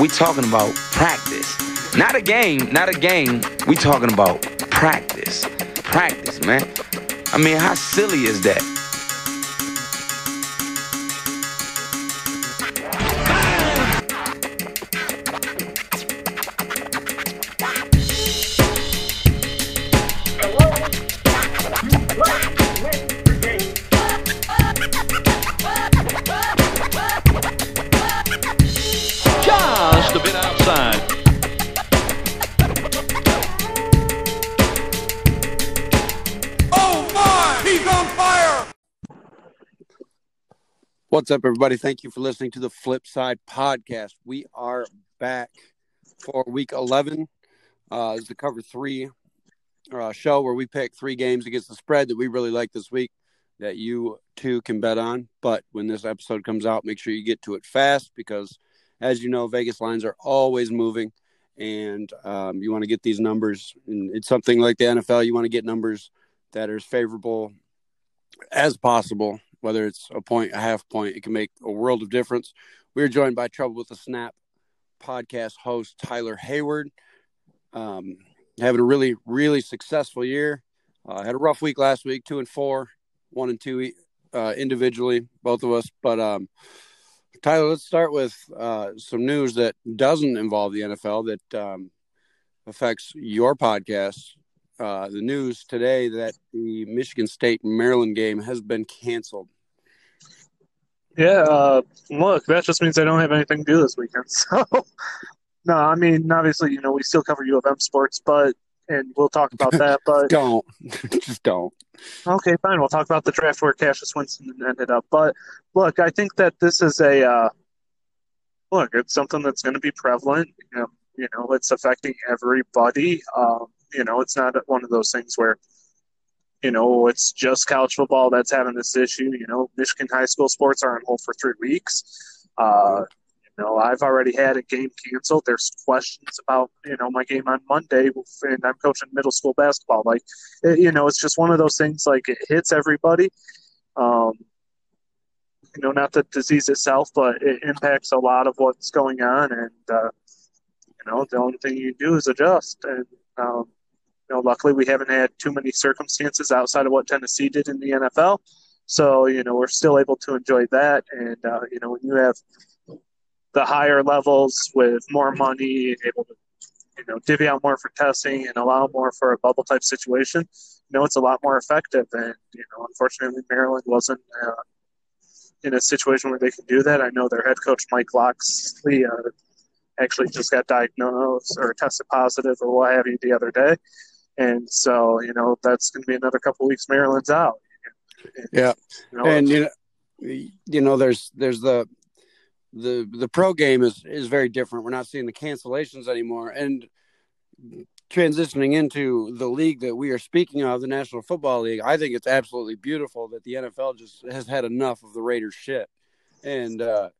we talking about practice. Not a game, not a game. We talking about practice. Practice, man. I mean, how silly is that? What's up, everybody? Thank you for listening to the Flip Side Podcast. We are back for week 11. Uh, is the cover three uh, show where we pick three games against the spread that we really like this week that you too can bet on. But when this episode comes out, make sure you get to it fast because, as you know, Vegas lines are always moving and um, you want to get these numbers. And it's something like the NFL, you want to get numbers that are as favorable as possible whether it's a point, a half point, it can make a world of difference. We're joined by Trouble with the Snap podcast host Tyler Hayward. Um, having a really, really successful year. Uh, had a rough week last week, two and four, one and two uh, individually, both of us. But um, Tyler, let's start with uh, some news that doesn't involve the NFL that um, affects your podcast uh, the news today that the Michigan State Maryland game has been canceled. Yeah, uh, look, that just means I don't have anything to do this weekend. So, no, I mean, obviously, you know, we still cover U of M sports, but and we'll talk about that. But don't, just don't. Okay, fine. We'll talk about the draft where Cassius Winston ended up. But look, I think that this is a uh, look. It's something that's going to be prevalent. You know, you know, it's affecting everybody. Um, you know, it's not one of those things where, you know, it's just college football that's having this issue. You know, Michigan high school sports are on hold for three weeks. Uh, you know, I've already had a game canceled. There's questions about, you know, my game on Monday, and I'm coaching middle school basketball. Like, it, you know, it's just one of those things. Like, it hits everybody. Um, you know, not the disease itself, but it impacts a lot of what's going on. And, uh, you know, the only thing you do is adjust. And, um, you know, luckily we haven't had too many circumstances outside of what Tennessee did in the NFL. So, you know, we're still able to enjoy that. And, uh, you know, when you have the higher levels with more money, able to, you know, divvy out more for testing and allow more for a bubble type situation, you know, it's a lot more effective. And, you know, unfortunately, Maryland wasn't uh, in a situation where they can do that. I know their head coach, Mike Locksley, uh, actually just got diagnosed or tested positive or what have you the other day. And so, you know, that's going to be another couple weeks Maryland's out. And, yeah. You know, and, you know, you know, there's, there's the, the, the pro game is, is very different. We're not seeing the cancellations anymore. And transitioning into the league that we are speaking of, the National Football League, I think it's absolutely beautiful that the NFL just has had enough of the Raiders shit. And, uh,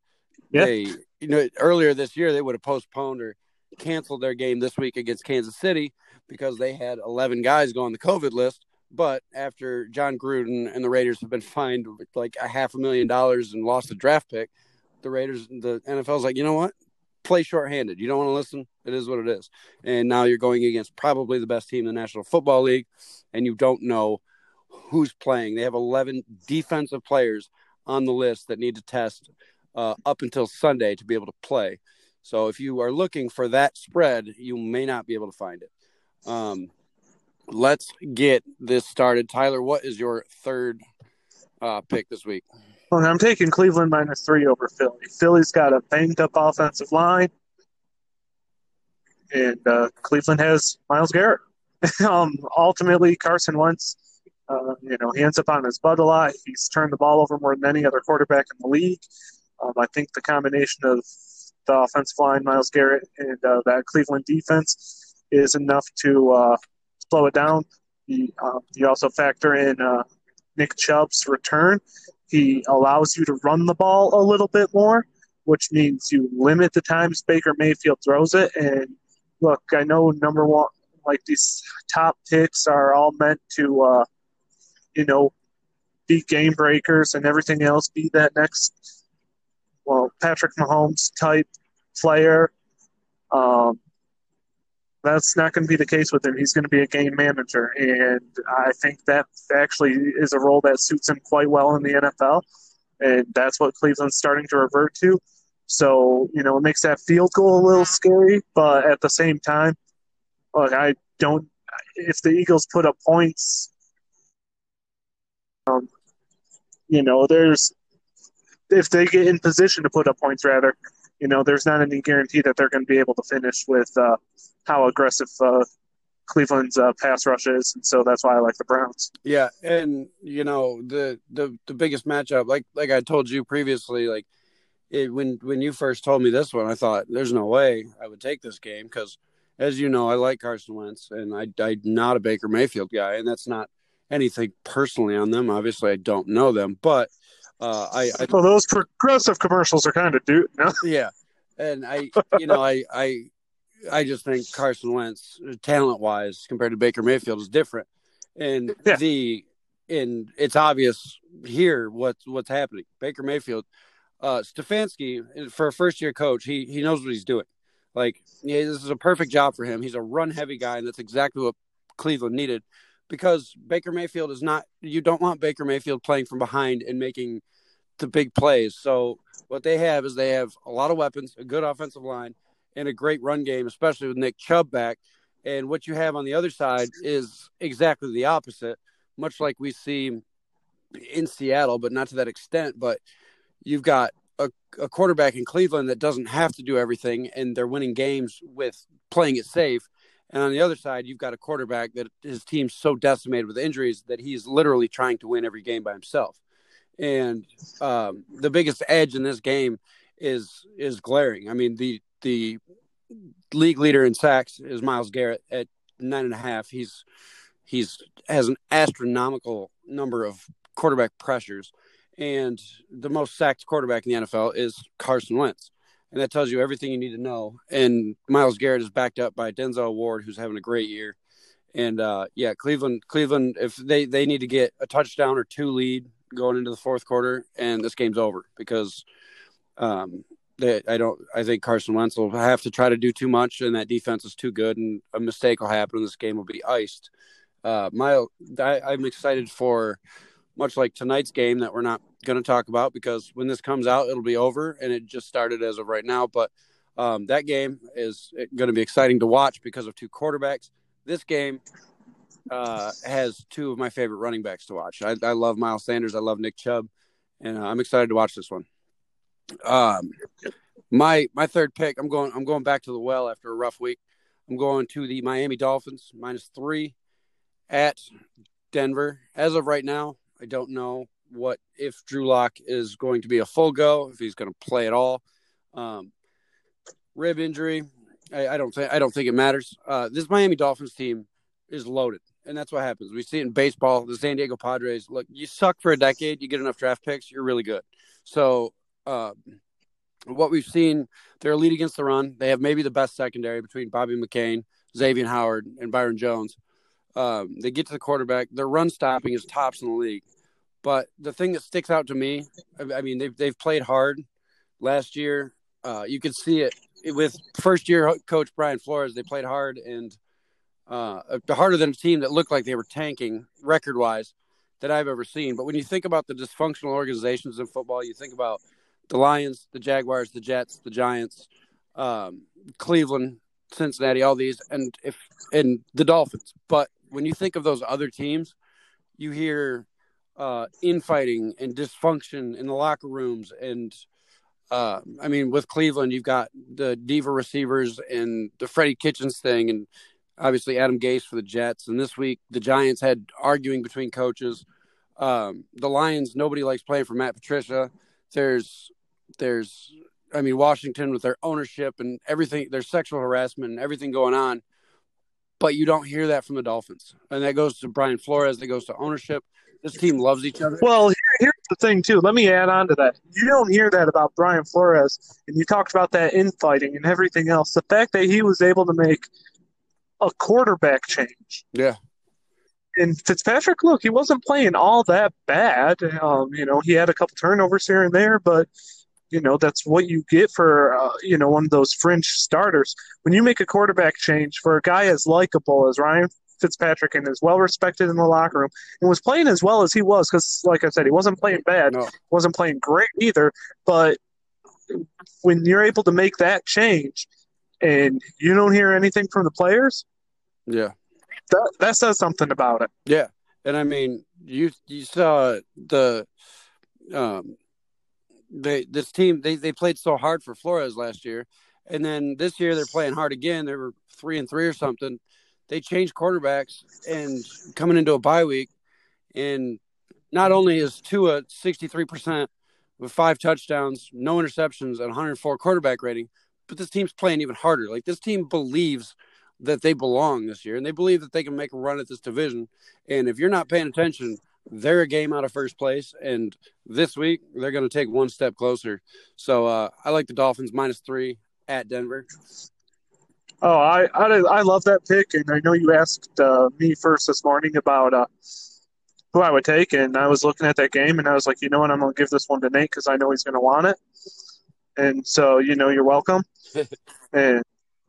yeah. they, you know, earlier this year, they would have postponed or canceled their game this week against Kansas City because they had 11 guys go on the COVID list. But after Jon Gruden and the Raiders have been fined like a half a million dollars and lost a draft pick, the Raiders, the NFL's like, you know what? Play shorthanded. You don't want to listen. It is what it is. And now you're going against probably the best team in the National Football League, and you don't know who's playing. They have 11 defensive players on the list that need to test uh, up until Sunday to be able to play. So if you are looking for that spread, you may not be able to find it. Um, let's get this started. Tyler, what is your third uh, pick this week? Well, I'm taking Cleveland minus three over Philly. Philly's got a banged up offensive line, and uh, Cleveland has Myles Garrett. um, ultimately, Carson Wentz, uh, you know, he ends up on his butt a lot. He's turned the ball over more than any other quarterback in the league. Um, I think the combination of the offensive line, Myles Garrett, and uh, that Cleveland defense is enough to uh, slow it down. You, um, you also factor in uh, Nick Chubb's return. He allows you to run the ball a little bit more, which means you limit the times Baker Mayfield throws it. And look, I know number one, like these top picks are all meant to, uh, you know, be game breakers and everything else, be that next, well, Patrick Mahomes type player Um, that's not going to be the case with him. He's going to be a game manager, and I think that actually is a role that suits him quite well in the NFL, and that's what Cleveland's starting to revert to. So you know, it makes that field goal a little scary, but at the same time, look, I don't. If the Eagles put up points, um, you know, there's if they get in position to put up points, rather, you know, there's not any guarantee that they're going to be able to finish with uh, how aggressive uh, Cleveland's uh, pass rush is, and so that's why I like the Browns. Yeah, and you know the the the biggest matchup, like like I told you previously, like it, when when you first told me this one, I thought there's no way I would take this game because, as you know, I like Carson Wentz, and I I'm not a Baker Mayfield guy, and that's not anything personally on them. Obviously, I don't know them, but uh, I, I well, those progressive commercials are kind of do. No? Yeah, and I you know I I I just think Carson Wentz, talent wise, compared to Baker Mayfield, is different. And yeah. the and it's obvious here what's what's happening. Baker Mayfield, uh, Stefanski, for a first year coach, he he knows what he's doing. Like yeah, this is a perfect job for him. He's a run heavy guy, and that's exactly what Cleveland needed. Because Baker Mayfield is not. You don't want Baker Mayfield playing from behind and making the big plays. So what they have is they have a lot of weapons, a good offensive line, and a great run game, especially with Nick Chubb back. And what you have on the other side is exactly the opposite, much like we see in Seattle, but not to that extent. But you've got a, a quarterback in Cleveland that doesn't have to do everything, and they're winning games with playing it safe. And on the other side, you've got a quarterback that his team's so decimated with injuries that he's literally trying to win every game by himself. And um, the biggest edge in this game is is glaring. I mean, the the league leader in sacks is Myles Garrett at nine and a half. He's he's has an astronomical number of quarterback pressures, and the most sacked quarterback in the NFL is Carson Wentz, and that tells you everything you need to know. And Myles Garrett is backed up by Denzel Ward, who's having a great year. And uh, yeah, Cleveland, Cleveland, if they they need to get a touchdown or two lead going into the fourth quarter, and this game's over because um, I don't. I think Carson Wentz will have to try to do too much, and that defense is too good, and a mistake will happen, and this game will be iced. Uh, my, I, I'm excited for much like tonight's game that we're not going to talk about because when this comes out, it'll be over, and it just started as of right now. But um, that game is going to be exciting to watch because of two quarterbacks. This game uh, has two of my favorite running backs to watch. I, I love Miles Sanders. I love Nick Chubb, and uh, I'm excited to watch this one. Um, my my third pick. I'm going. I'm going back to the well after a rough week. I'm going to the Miami Dolphins minus three at Denver. As of right now, I don't know what if Drew Lock is going to be a full go, if he's going to play at all. Um, rib injury, I, I, don't think I don't think it matters. Uh, this Miami Dolphins team is loaded, and that's what happens. We see it in baseball. The San Diego Padres. Look, you suck for a decade, you get enough draft picks, you're really good. So uh, what we've seen, they're lead against the run. They have maybe the best secondary between Bobby McCain, Xavien Howard, and Byron Jones. Um, they get to the quarterback. Their run stopping is tops in the league. But the thing that sticks out to me, I mean, they've they've played hard last year. Uh, you could see it with first year coach Brian Flores. They played hard and uh, harder than a team that looked like they were tanking record wise that I've ever seen. But when you think about the dysfunctional organizations in football, you think about the Lions, the Jaguars, the Jets, the Giants, um, Cleveland, Cincinnati, all these, and if and the Dolphins. But when you think of those other teams, you hear uh, infighting and dysfunction in the locker rooms, and uh, I mean, with Cleveland, you've got the diva receivers and the Freddie Kitchens thing, and obviously Adam Gase for the Jets. And this week, the Giants had arguing between coaches. Um, the Lions, nobody likes playing for Matt Patricia. There's there's I mean Washington with their ownership and everything there's sexual harassment and everything going on. But you don't hear that from the Dolphins. And that goes to Brian Flores, that goes to ownership. This team loves each other. Well, here's the thing too. Let me add on to that. You don't hear that about Brian Flores, and you talked about that infighting and everything else. The fact that he was able to make a quarterback change. Yeah. And Fitzpatrick, look, he wasn't playing all that bad. Um, you know, he had a couple turnovers here and there, but you know that's what you get for uh, you know one of those fringe starters. When you make a quarterback change for a guy as likable as Ryan Fitzpatrick and is well respected in the locker room and was playing as well as he was because, like I said, he wasn't playing bad, No. wasn't playing great either. But when you're able to make that change and you don't hear anything from the players, Yeah. that that says something about it. Yeah, and I mean, you you saw the um they this team they they played so hard for Flores last year, and then this year they're playing hard again. They were three and three or something. They changed quarterbacks and coming into a bye week, and not only is Tua sixty three percent with five touchdowns, no interceptions, and 104 quarterback rating, but this team's playing even harder. Like this team believes that they belong this year, and they believe that they can make a run at this division. And if you're not paying attention, they're a game out of first place. And this week, they're going to take one step closer. So uh, I like the Dolphins minus three at Denver. Oh, I, I I love that pick, and I know you asked uh, me first this morning about uh, who I would take, and I was looking at that game, and I was like, you know what, I'm gonna give this one to Nate because I know he's gonna want it, and so you know you're welcome. and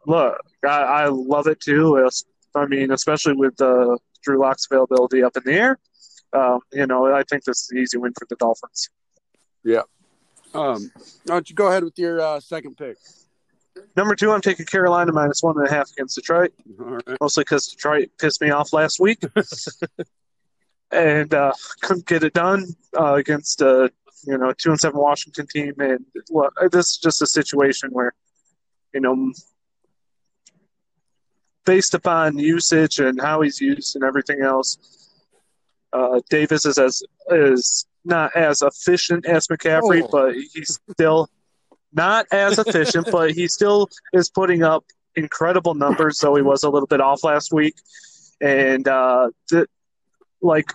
look, I, I love it too. I mean, especially with the Drew Lock's availability up in the air. Um, you know, I think this is an easy win for the Dolphins. Yeah. Um, why don't you go ahead with your uh, second pick? Number two, I'm taking Carolina minus one and a half against Detroit. All right. mostly because Detroit pissed me off last week, and uh, couldn't get it done uh, against a you know two and seven Washington team. And well, this is just a situation where you know, based upon usage and how he's used and everything else, uh, Davis is as is not as efficient as McCaffrey, Oh. but he's still not as efficient, but he still is putting up incredible numbers. Though he was a little bit off last week, and uh, th- like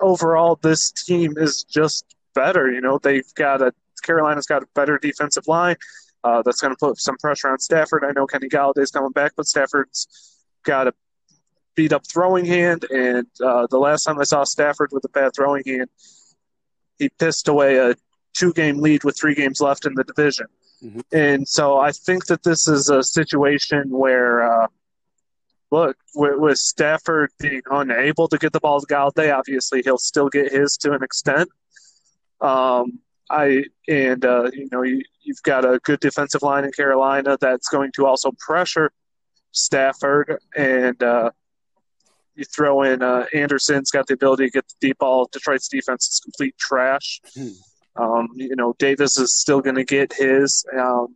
overall, this team is just better. You know, they've got a Carolina's got a better defensive line. Uh, that's going to put some pressure on Stafford. I know Kenny Golladay's coming back, but Stafford's got a beat up throwing hand. And uh, the last time I saw Stafford with a bad throwing hand, he pissed away a two game lead with three games left in the division. Mhm. And so I think that this is a situation where, uh, look, with, with Stafford being unable to get the ball to Golladay, obviously he'll still get his to an extent. Um, I and uh, you know you, you've got a good defensive line in Carolina that's going to also pressure Stafford, and uh, you throw in uh, Anderson's got the ability to get the deep ball. Detroit's defense is complete trash. Hmm. Um, you know Davis is still going to get his. Um,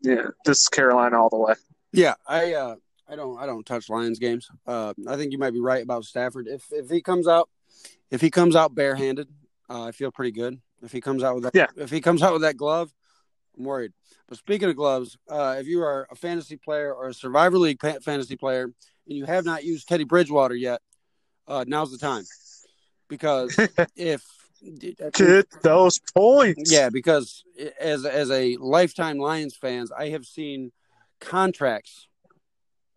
yeah, this is Carolina all the way. Yeah, I uh, I don't I don't touch Lions games. Uh, I think you might be right about Stafford. If if he comes out if he comes out barehanded, uh, I feel pretty good. If he comes out with that, Yeah. if he comes out with that glove, I'm worried. But speaking of gloves, uh, if you are a fantasy player or a Survivor League pa- fantasy player and you have not used Teddy Bridgewater yet, uh, now's the time because if Get those points. yeah, because as as a lifetime Lions fans, I have seen contracts,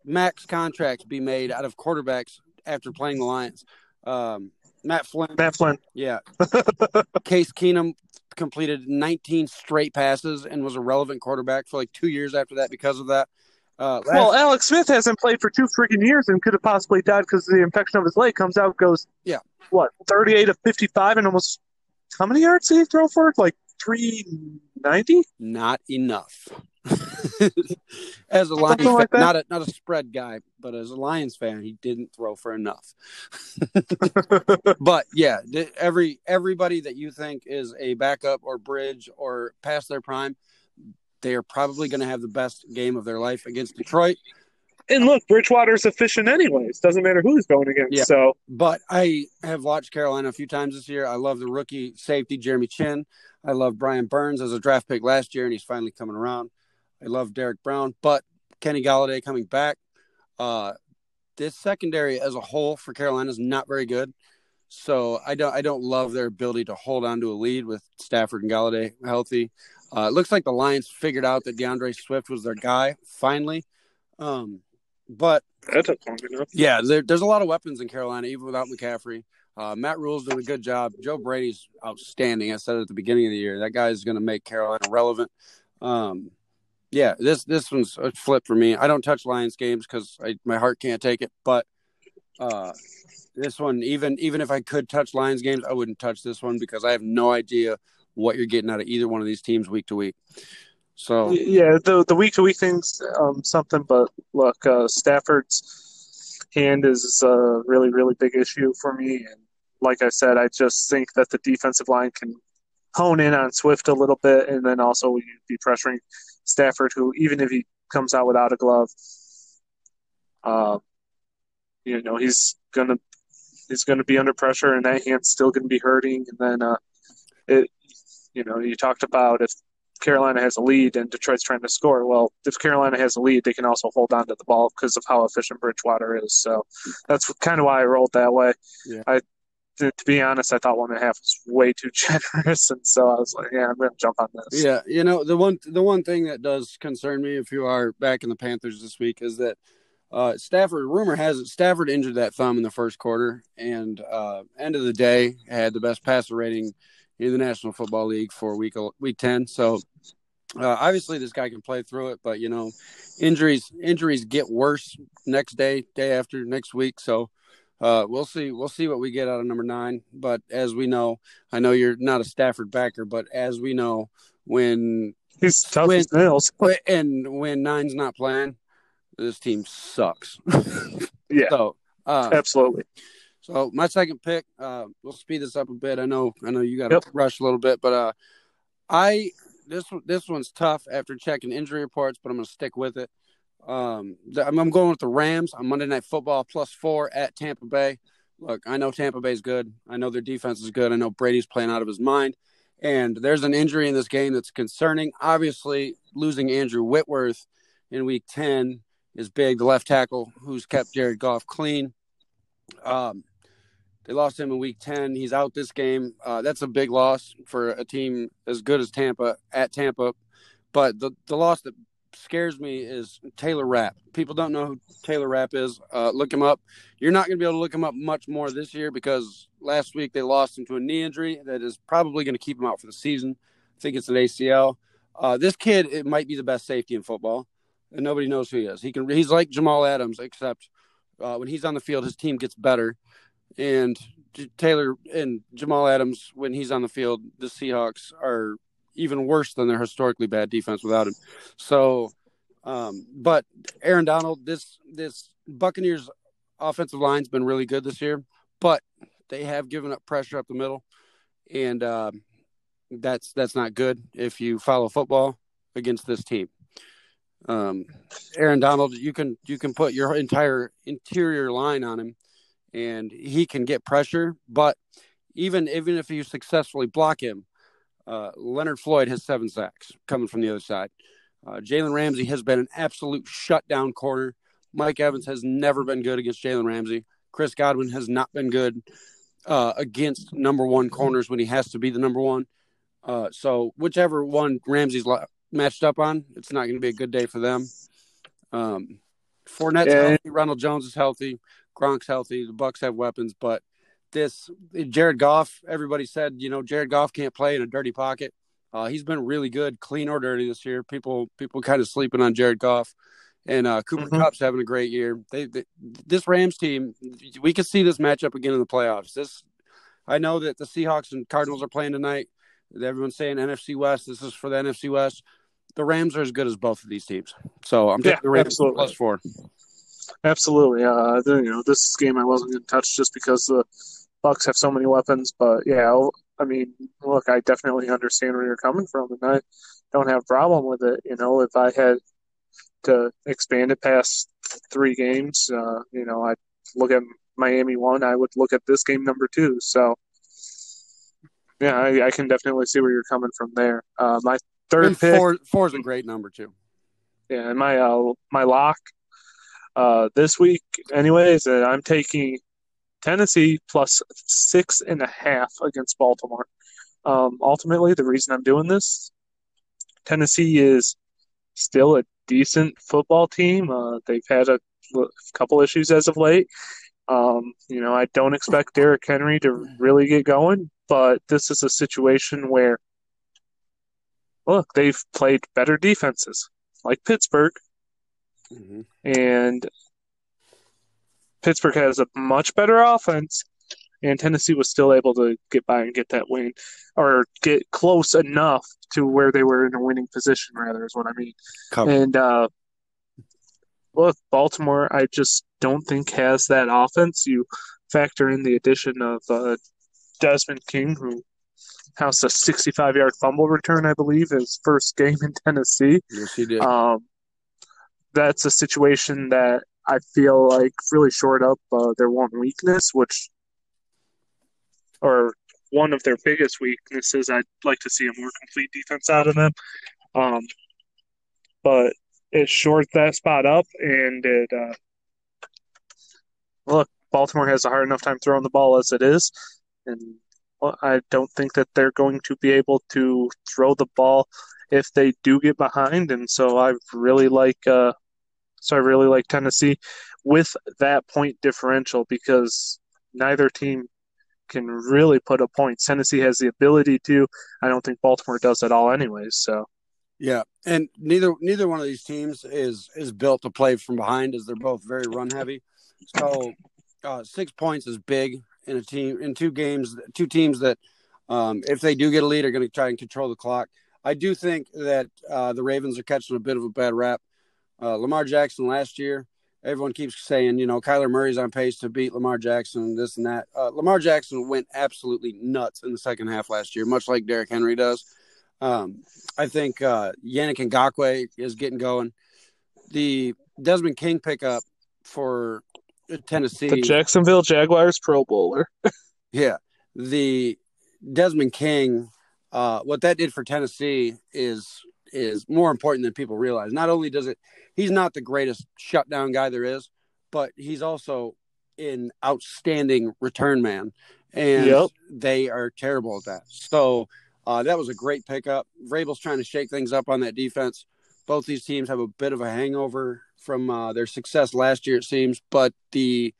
max contracts, be made out of quarterbacks after playing the Lions. Um, Matt Flynn, Matt Flynn. yeah, Case Keenum completed 19 straight passes and was a relevant quarterback for like two years after that because of that. Uh, last- Well, Alex Smith hasn't played for two freaking years and could have possibly died because of the infection of his leg. Comes out, goes, Yeah. what, 38 of 55 and almost, how many yards did he throw for? Like 390? not enough. as a Lions Something fan, not a not a spread guy, but as a Lions fan, he didn't throw for enough. but yeah, every everybody that you think is a backup or bridge or past their prime, they are probably going to have the best game of their life against Detroit. And look, Bridgewater's efficient anyways. Doesn't matter who he's going against. Yeah. So, But I have watched Carolina a few times this year. I love the rookie safety Jeremy Chinn. I love Brian Burns as a draft pick last year, and he's finally coming around. I love Derrick Brown, but Kenny Golladay coming back. Uh, this secondary as a whole for Carolina is not very good. So I don't I don't love their ability to hold on to a lead with Stafford and Golladay healthy. Uh, it looks like the Lions figured out that DeAndre Swift was their guy finally. Um, but that took long enough. yeah, there, there's a lot of weapons in Carolina, even without McCaffrey. Uh, Matt Rhule's doing a good job. Joe Brady's outstanding. I said at the beginning of the year that guy is going to make Carolina relevant. Um, yeah, this this one's a flip for me. I don't touch Lions games because my heart can't take it. But uh, this one, even even if I could touch Lions games, I wouldn't touch this one because I have no idea what you're getting out of either one of these teams week to week. So yeah, the the week to week things um, something, but look, uh, Stafford's hand is a really really big issue for me, and like I said, I just think that the defensive line can hone in on Swift a little bit, and then also you'd be pressuring Stafford, who even if he comes out without a glove, uh, you know he's gonna he's gonna be under pressure, and that hand's still gonna be hurting, and then uh, it you know you talked about if Carolina has a lead and Detroit's trying to score. Well, if Carolina has a lead, they can also hold on to the ball because of how efficient Bridgewater is. So that's kind of why I rolled that way. Yeah. I, to, to, be honest, I thought one and a half was way too generous, and so I was like, "Yeah, I'm going to jump on this." Yeah, you know the one the one thing that does concern me if you are back in the Panthers this week is that uh, Stafford. Rumor has it Stafford injured that thumb in the first quarter, and uh, end of the day had the best passer rating in the National Football League for week week ten. So uh, obviously this guy can play through it, but you know, injuries injuries get worse next day, day after, next week. So uh, we'll see we'll see what we get out of number nine. But as we know, I know you're not a Stafford backer, but as we know, when he's tough when, as nails, and when nine's not playing, this team sucks. yeah. So uh, absolutely. So my second pick, uh, we'll speed this up a bit. I know, I know you got to yep. rush a little bit, but uh, I this this one's tough after checking injury reports, but I'm going to stick with it. Um, I'm, I'm going with the Rams on Monday Night Football plus four at Tampa Bay. Look, I know Tampa Bay's good. I know their defense is good. I know Brady's playing out of his mind. And there's an injury in this game that's concerning. Obviously, losing Andrew Whitworth in week 10 is big. The left tackle who's kept Jared Goff clean. Um, they lost him in week 10. He's out this game. Uh, that's a big loss for a team as good as Tampa at Tampa. But the, the loss that scares me is Taylor Rapp. People don't know who Taylor Rapp is. Uh, look him up. You're not going to be able to look him up much more this year because last week they lost him to a knee injury that is probably going to keep him out for the season. I think it's an ACL. Uh, this kid, it might be the best safety in football, and nobody knows who he is. He can. He's like Jamal Adams, except uh, when he's on the field, his team gets better and Taylor and Jamal Adams when he's on the field, the Seahawks are even worse than their historically bad defense without him. So, um, but Aaron Donald, this this Buccaneers offensive line's been really good this year, but they have given up pressure up the middle, and uh, that's that's not good if you follow football against this team. Um, Aaron Donald, you can you can put your entire interior line on him and he can get pressure. But even even if you successfully block him, uh, Leonard Floyd has seven sacks coming from the other side. Uh, Jalen Ramsey has been an absolute shutdown corner. Mike Evans has never been good against Jalen Ramsey. Chris Godwin has not been good uh, against number one corners when he has to be the number one. Uh, so whichever one Ramsey's matched up on, it's not going to be a good day for them. Um, Fournette's yeah. healthy. Ronald Jones is healthy. Gronk's healthy. The Bucs have weapons, but this Jared Goff. Everybody said you know Jared Goff can't play in a dirty pocket. Uh, he's been really good, clean or dirty this year. People people kind of sleeping on Jared Goff, and uh, Cooper mm-hmm. Kupp's having a great year. They, they, this Rams team, we could see this matchup again in the playoffs. This I know that the Seahawks and Cardinals are playing tonight. Everyone's saying NFC West. This is for the NFC West. The Rams are as good as both of these teams, so I'm taking yeah, the Rams absolutely. plus four. Absolutely. Uh, you know, this game I wasn't going to touch just because the Bucs have so many weapons. But yeah, I mean, look, I definitely understand where you're coming from, and I don't have a problem with it. You know, if I had to expand it past three games, uh, you know, I look at Miami one, I would look at this game number two. So, yeah, I, I can definitely see where you're coming from there. Uh, my third and pick, four, four is a great number too. Yeah, and my uh, my lock uh, this week, anyways, and I'm taking Tennessee plus six and a half against Baltimore. Um, ultimately, the reason I'm doing this, Tennessee is still a decent football team. Uh, they've had a, couple issues as of late, Um, you know, I don't expect Derrick Henry to really get going, but this is a situation where, look, they've played better defenses, like Pittsburgh, mm-hmm. and Pittsburgh has a much better offense, and Tennessee was still able to get by and get that win, or get close enough to where they were in a winning position. Rather, is what I mean. Cover. And uh, look, Baltimore, I just don't think has that offense. You factor in the addition of uh, Desmond King, who housed a 65-yard fumble return, I believe, his first game in Tennessee. Yes, he did. Um, that's a situation that I feel like really shored up uh, their one weakness, which, or one of their biggest weaknesses. I'd like to see a more complete defense out of them. Um, but it shored that spot up, and it uh, look, Baltimore has a hard enough time throwing the ball as it is, and I don't think that they're going to be able to throw the ball if they do get behind, and so I really like, uh, so I really like Tennessee with that point differential because neither team can really put a point. Tennessee has the ability to. I don't think Baltimore does at all, anyways. So yeah, and neither neither one of these teams is is built to play from behind, as they're both very run heavy. So uh, six points is big in a team in two games, two teams that um, if they do get a lead are going to try and control the clock. I do think that uh, the Ravens are catching a bit of a bad rap. Uh, Lamar Jackson last year, everyone keeps saying, you know, Kyler Murray's on pace to beat Lamar Jackson, this and that. Uh, Lamar Jackson went absolutely nuts in the second half last year, much like Derrick Henry does. Um, I think uh, Yannick Ngakoue is getting going. The Desmond King pickup for Tennessee, the Jacksonville Jaguars Pro Bowler. yeah, the Desmond King. Uh, what that did for Tennessee is is more important than people realize. Not only does it, he's not the greatest shutdown guy there is, but he's also an outstanding return man, and yep. they are terrible at that. So uh, that was a great pickup. Vrabel's trying to shake things up on that defense. Both these teams have a bit of a hangover from uh, their success last year, it seems. But the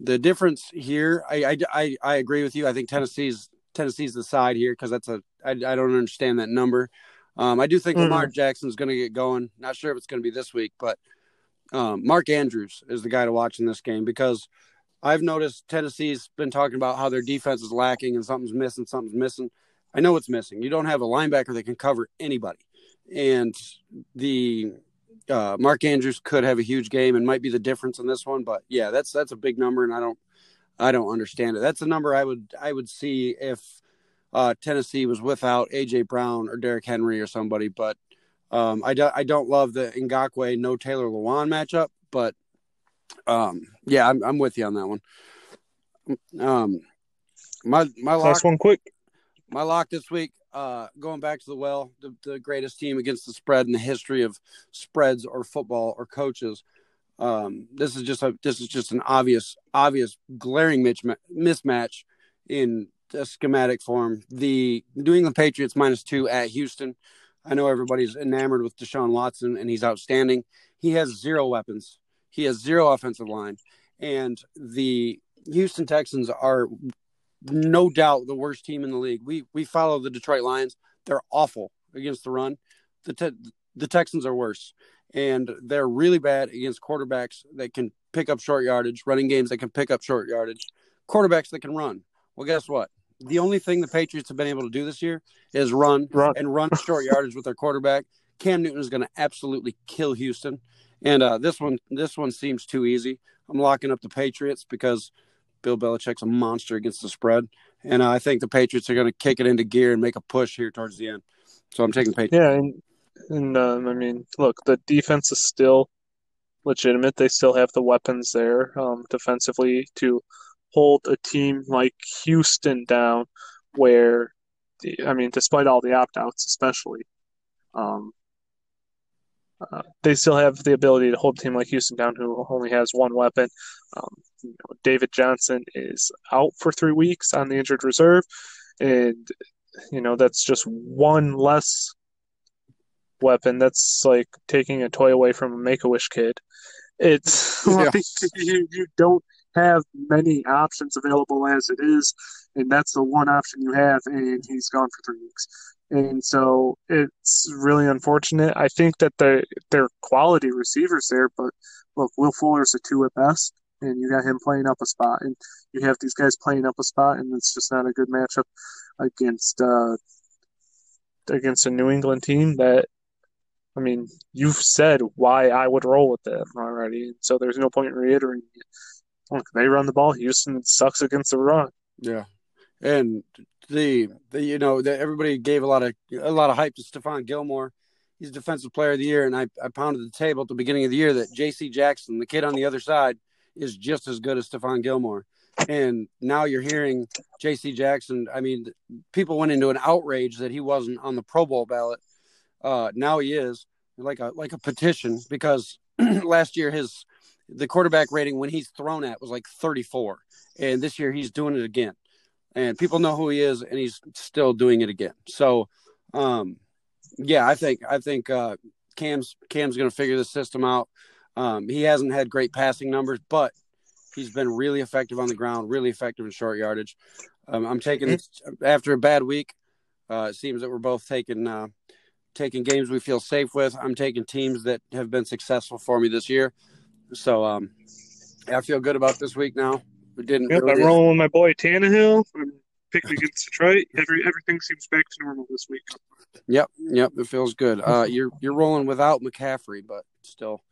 the difference here, I, I, I, I agree with you. I think Tennessee's Tennessee's the side here because that's a I, I don't understand that number. Um, I do think mm-hmm. Lamar Jackson's going to get going. Not sure if it's going to be this week, but um, Mark Andrews is the guy to watch in this game because I've noticed Tennessee's been talking about how their defense is lacking and something's missing, something's missing. I know what's missing. You don't have a linebacker that can cover anybody, and the uh, Mark Andrews could have a huge game and might be the difference in this one. But yeah, that's that's a big number, and I don't I don't understand it. That's a number I would I would see if uh, Tennessee was without AJ Brown or Derrick Henry or somebody. But um, I do, I don't love the Ngakoue no Taylor Lewan matchup, but um, yeah, I'm I'm with you on that one. Um, my my last one quick my lock this week, uh, going back to the well, the, the, greatest team against the spread in the history of spreads or football or coaches. Um, this is just a this is just an obvious obvious glaring mismatch in the schematic form. The New England Patriots minus two at Houston. I know everybody's enamored with Deshaun Watson and he's outstanding. He has zero weapons. He has zero offensive line, and the Houston Texans are no doubt the worst team in the league. We we follow the Detroit Lions. They're awful against the run. The te- the Texans are worse, and they're really bad against quarterbacks that can pick up short yardage, running games that can pick up short yardage, quarterbacks that can run. Well, guess what? The only thing the Patriots have been able to do this year is run, run. and run short yardage with their quarterback. Cam Newton is going to absolutely kill Houston, and uh, this one this one seems too easy. I'm locking up the Patriots because Bill Belichick's a monster against the spread, and uh, I think the Patriots are going to kick it into gear and make a push here towards the end. So I'm taking Patriots. Yeah, and, and um, I mean, look, the defense is still legitimate. They still have the weapons there um, defensively to hold a team like Houston down, where, the, I mean, despite all the opt outs, especially, um, uh, they still have the ability to hold a team like Houston down, who only has one weapon. Um, you know, David Johnson is out for three weeks on the injured reserve, and you know that's just one less weapon. That's like taking a toy away from a Make a Wish kid. It's yeah. like you, you don't have many options available as it is, and that's the one option you have, and he's gone for three weeks. And so it's really unfortunate. I think that the they're quality receivers there, but look, Will Fuller's a two at best, and you got him playing up a spot, and you have these guys playing up a spot, and it's just not a good matchup against uh, against a New England team that I mean, you've said why I would roll with them already, so there's no point in reiterating it. Look, they run the ball. Houston sucks against the run. Yeah, and the, the you know everybody gave a lot of a lot of hype to Stephon Gilmore. He's defensive player of the year, and I, I pounded the table at the beginning of the year that J.C. Jackson, the kid on the other side, is just as good as Stephon Gilmore. And now you're hearing J.C. Jackson. I mean, people went into an outrage that he wasn't on the Pro Bowl ballot. Uh, now he is like a like a petition because last year his the quarterback rating when he's thrown at was like 34, and this year he's doing it again and people know who he is, and he's still doing it again. So, um, yeah, I think I think uh, Cam's Cam's going to figure the system out. Um, he hasn't had great passing numbers, but he's been really effective on the ground, really effective in short yardage. Um, I'm taking after a bad week. Uh, it seems that we're both taking uh, taking games we feel safe with. I'm taking teams that have been successful for me this year. So um, I feel good about this week now. We didn't. Yep, really I'm rolling with my boy Tannehill. I'm picking against Detroit. Every everything seems back to normal this week. Yep, yep, it feels good. Uh, you're you're rolling without McCaffrey, but still,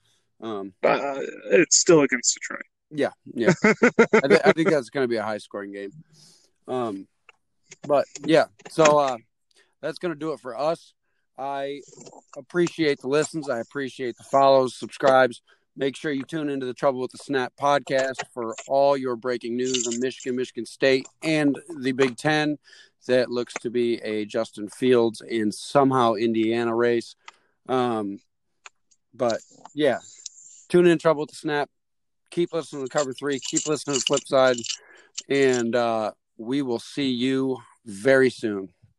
um, uh, it's still against Detroit. Yeah, yeah. I, th- I, think that's going to be a high scoring game. Um, but yeah, so uh, that's going to do it for us. I appreciate the listens. I appreciate the follows, subscribes. Make sure you tune into the Trouble with the Snap podcast for all your breaking news on Michigan, Michigan State, and the Big Ten. That looks to be a Justin Fields and somehow Indiana race. Um, but yeah, tune in Trouble with the Snap. Keep listening to Cover Three. Keep listening to the Flip Side, and uh, we will see you very soon.